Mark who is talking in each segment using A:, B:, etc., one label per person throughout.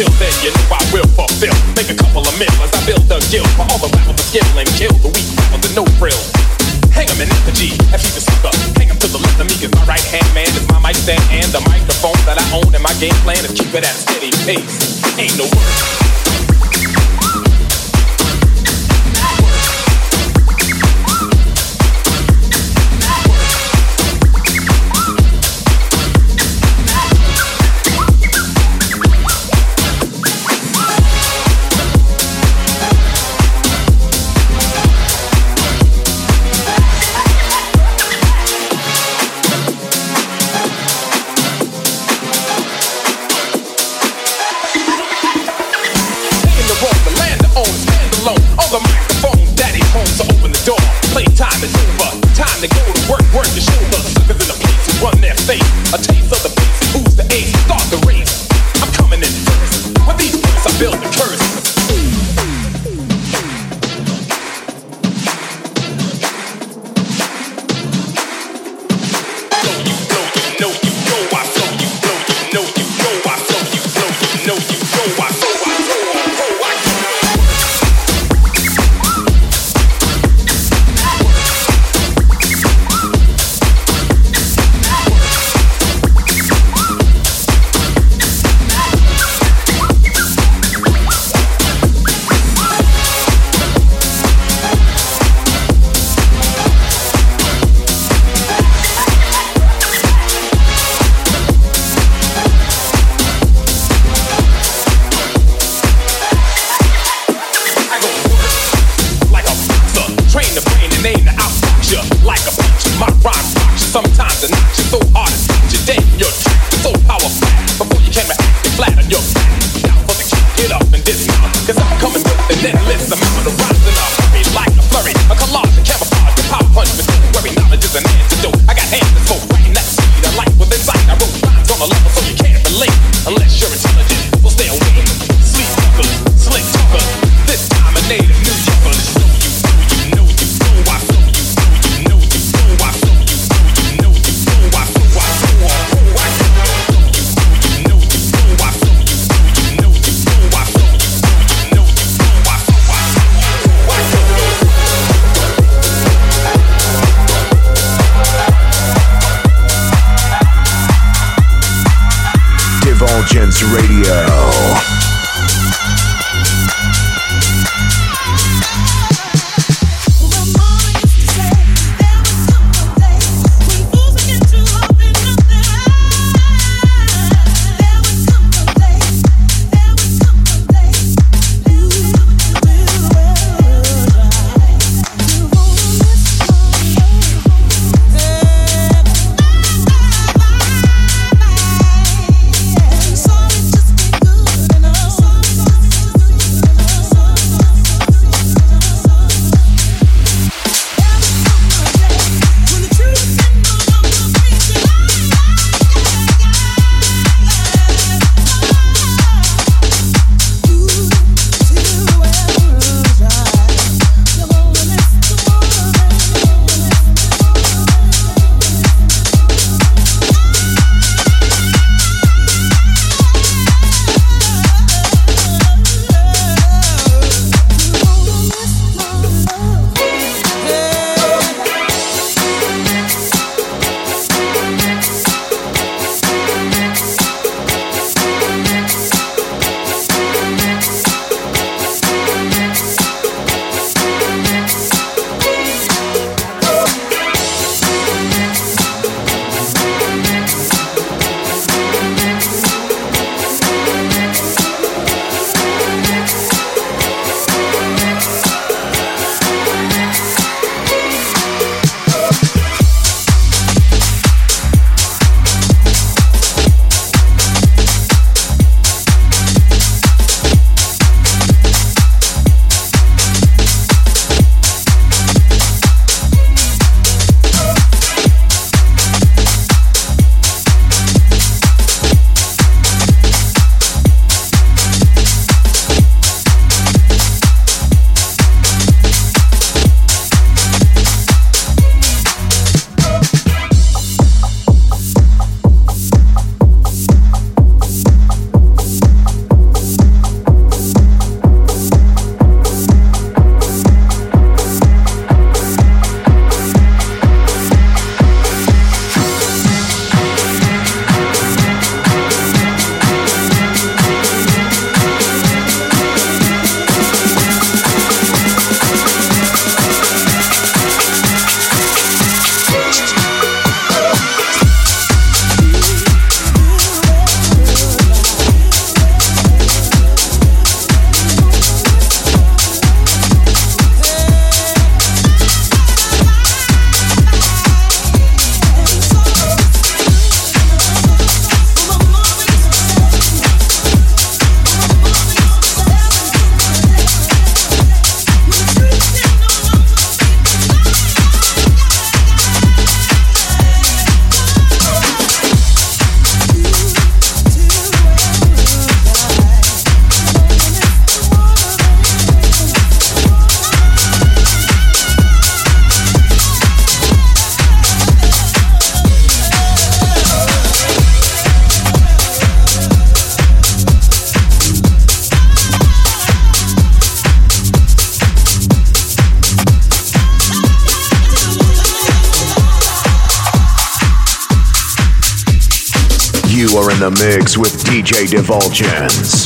A: Rap chill, then you know I will fulfill. Make a couple of mil as I build a guild for all the rappers to skill and kill the weak rappers with no frill. Hang him in effigy, as he's a sucker. Hang him to the left of me, cause my right hand man is my mic stand and the microphone that I own. And my game plan is keep it at a steady pace. Ain't no word.
B: Divulgence.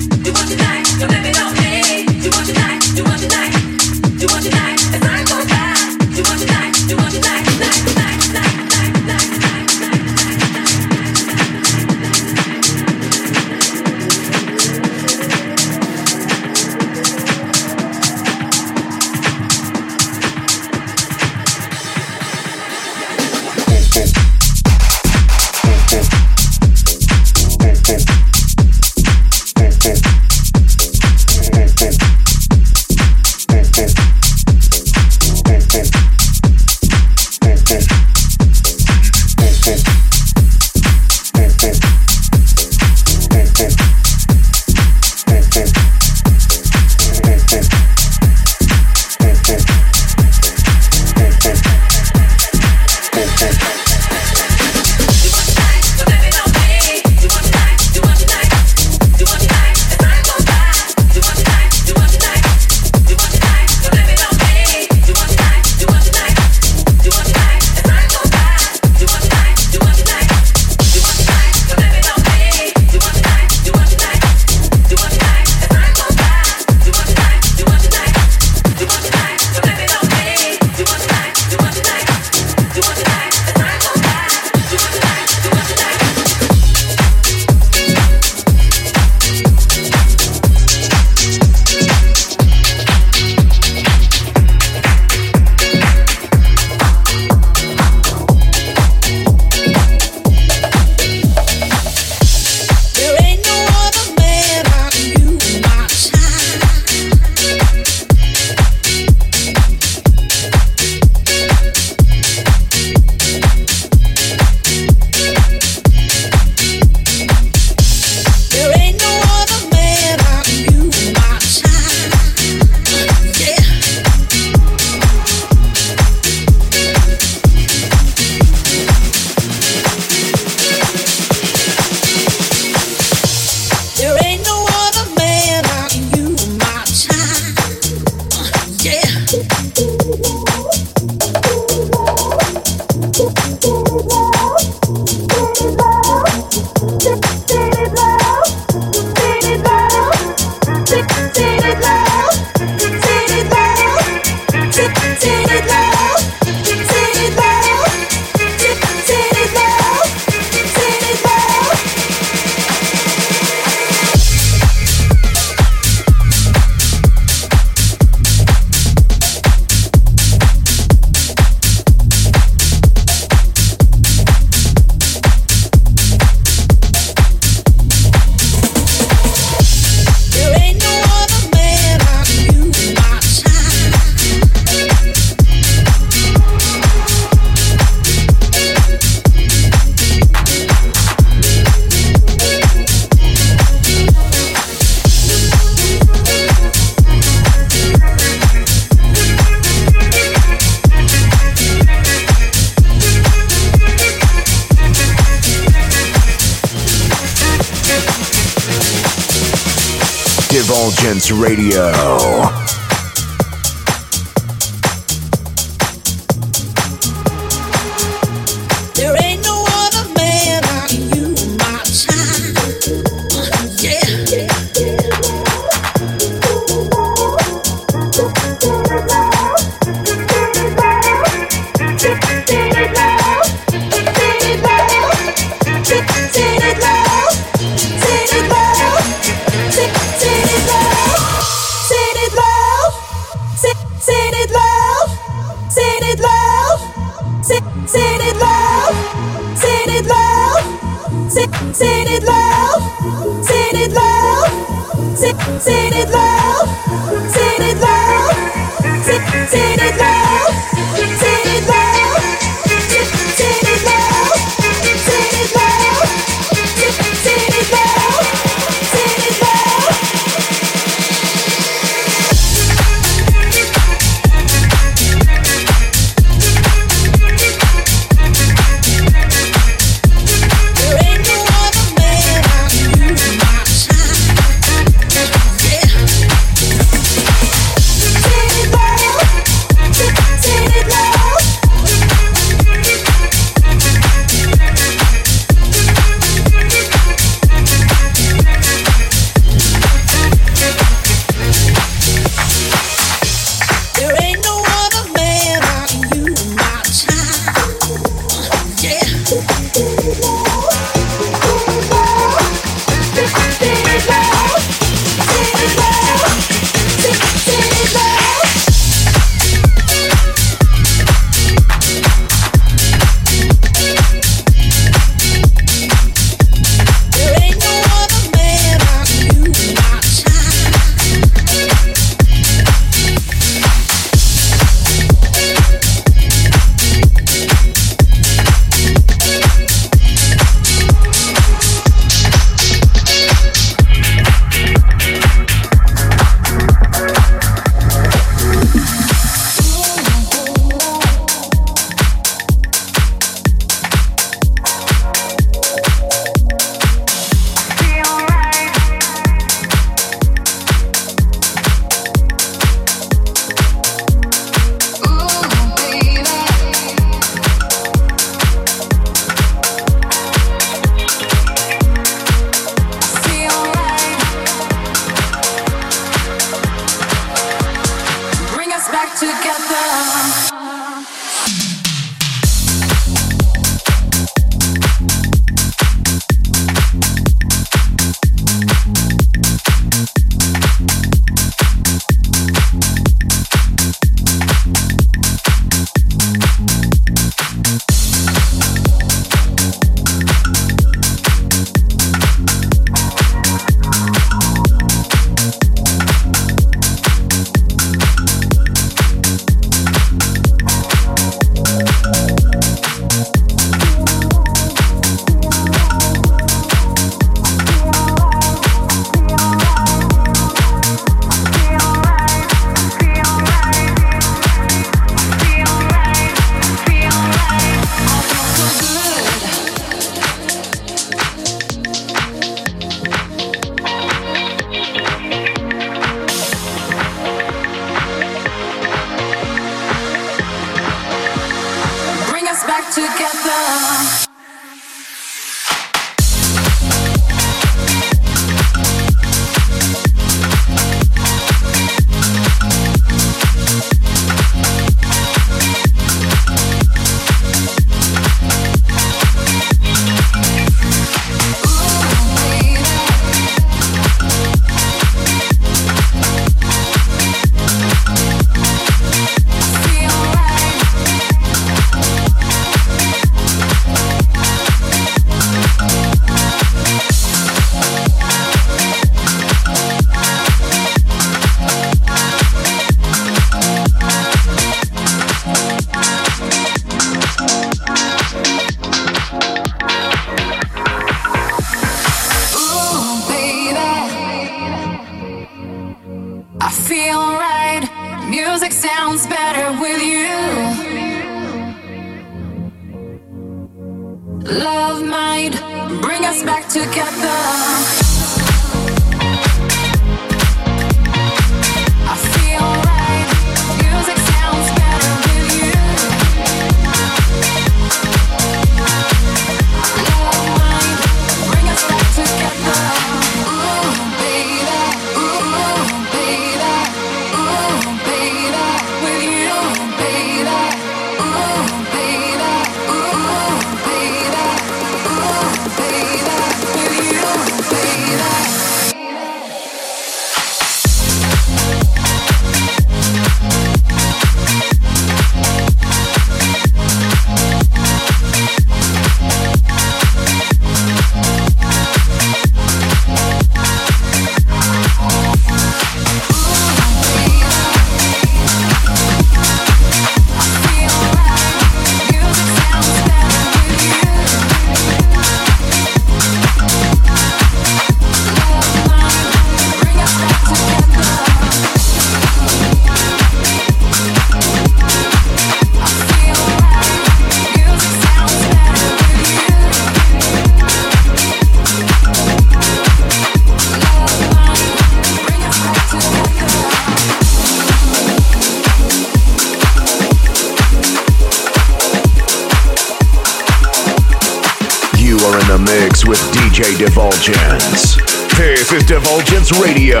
B: DJ Divulgence. This is Divulgence Radio.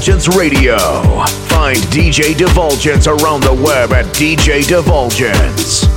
C: Divulgence Radio. Find DJ Divulgence around the web at DJ Divulgence.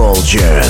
D: DJ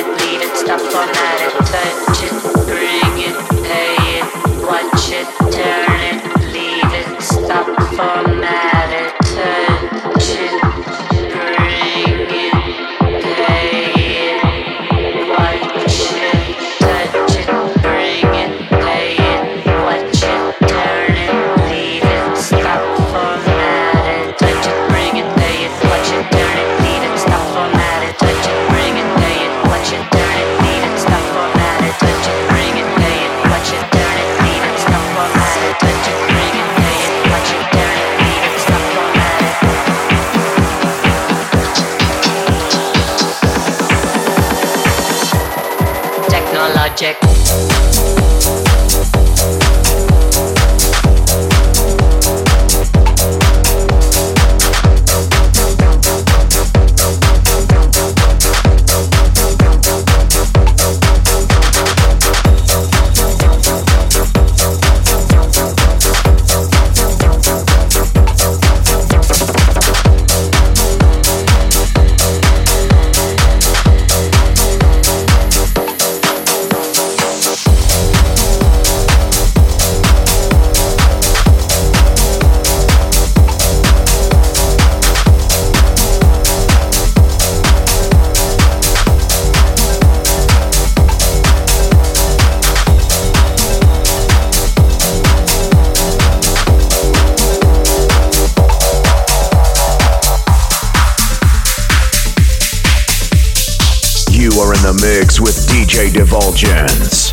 D: Divulgence.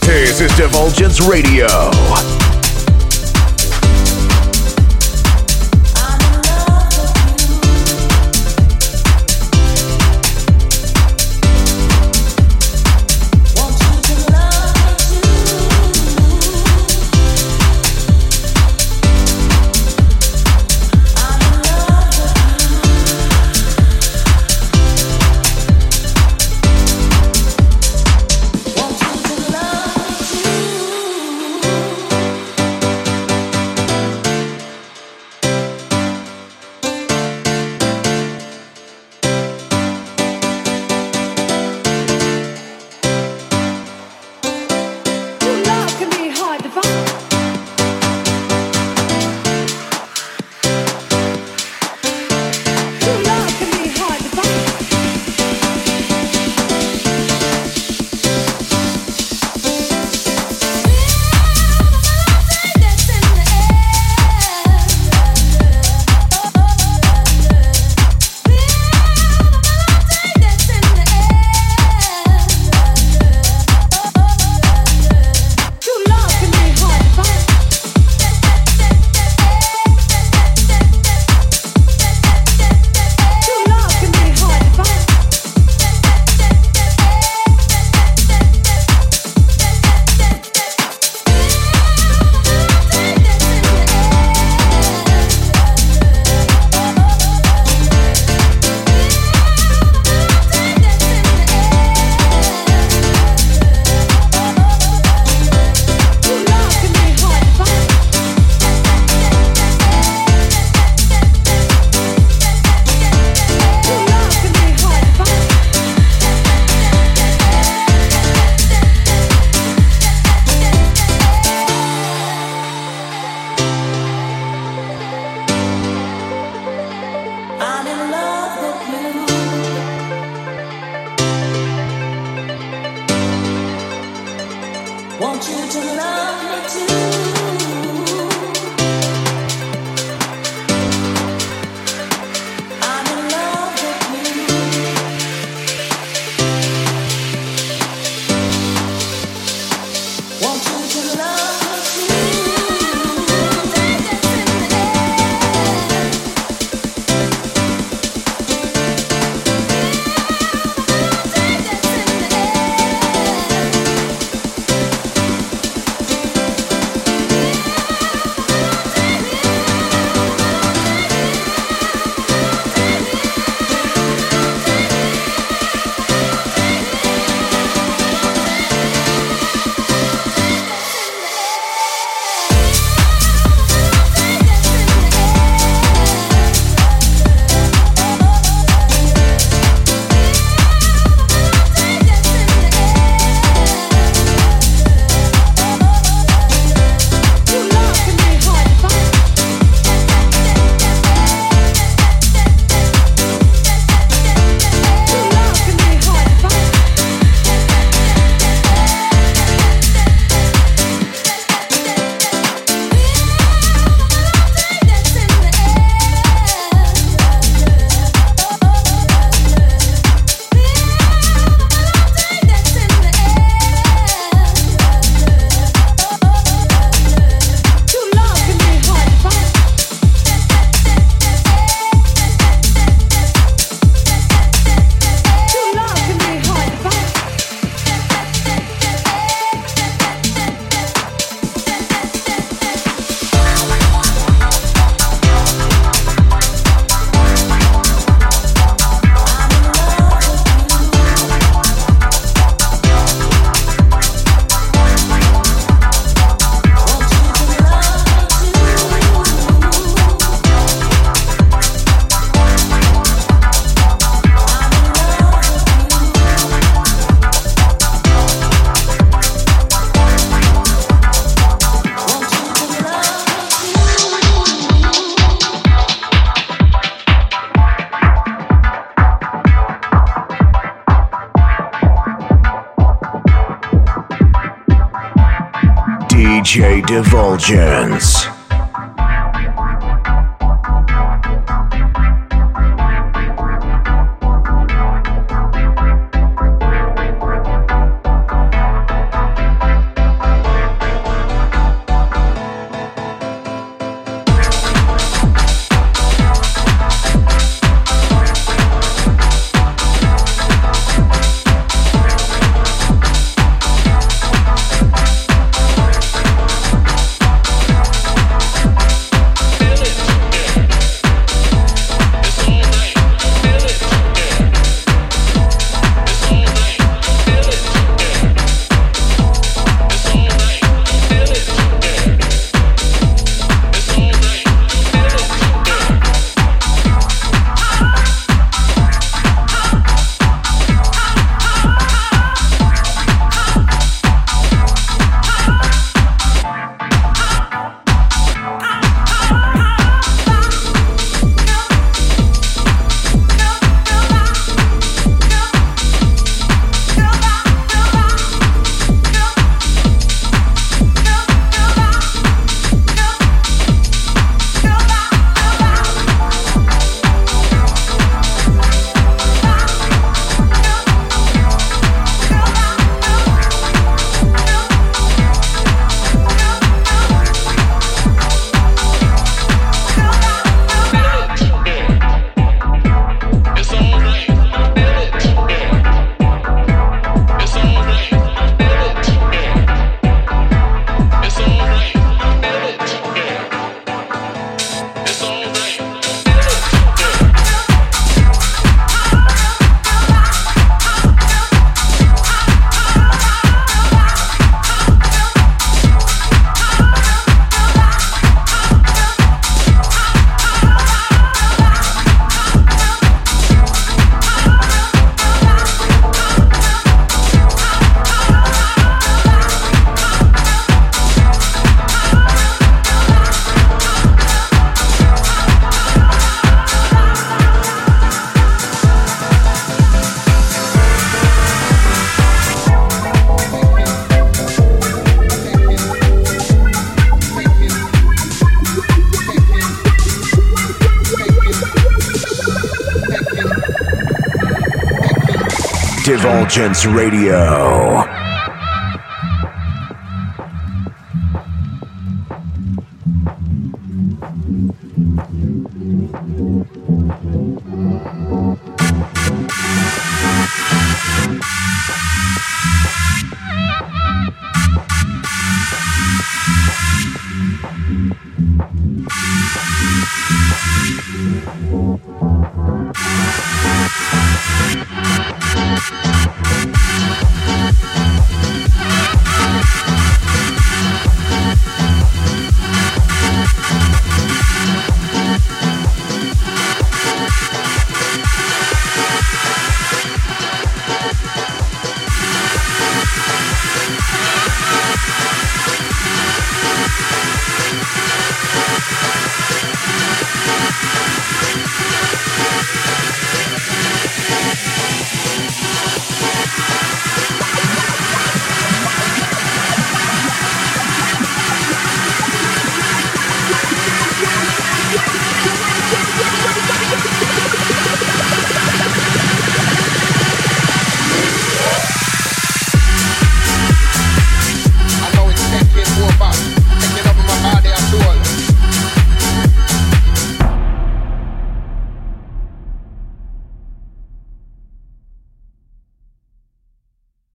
D: This is Divulgence Radio.
C: Divulgence. Divulgence Radio.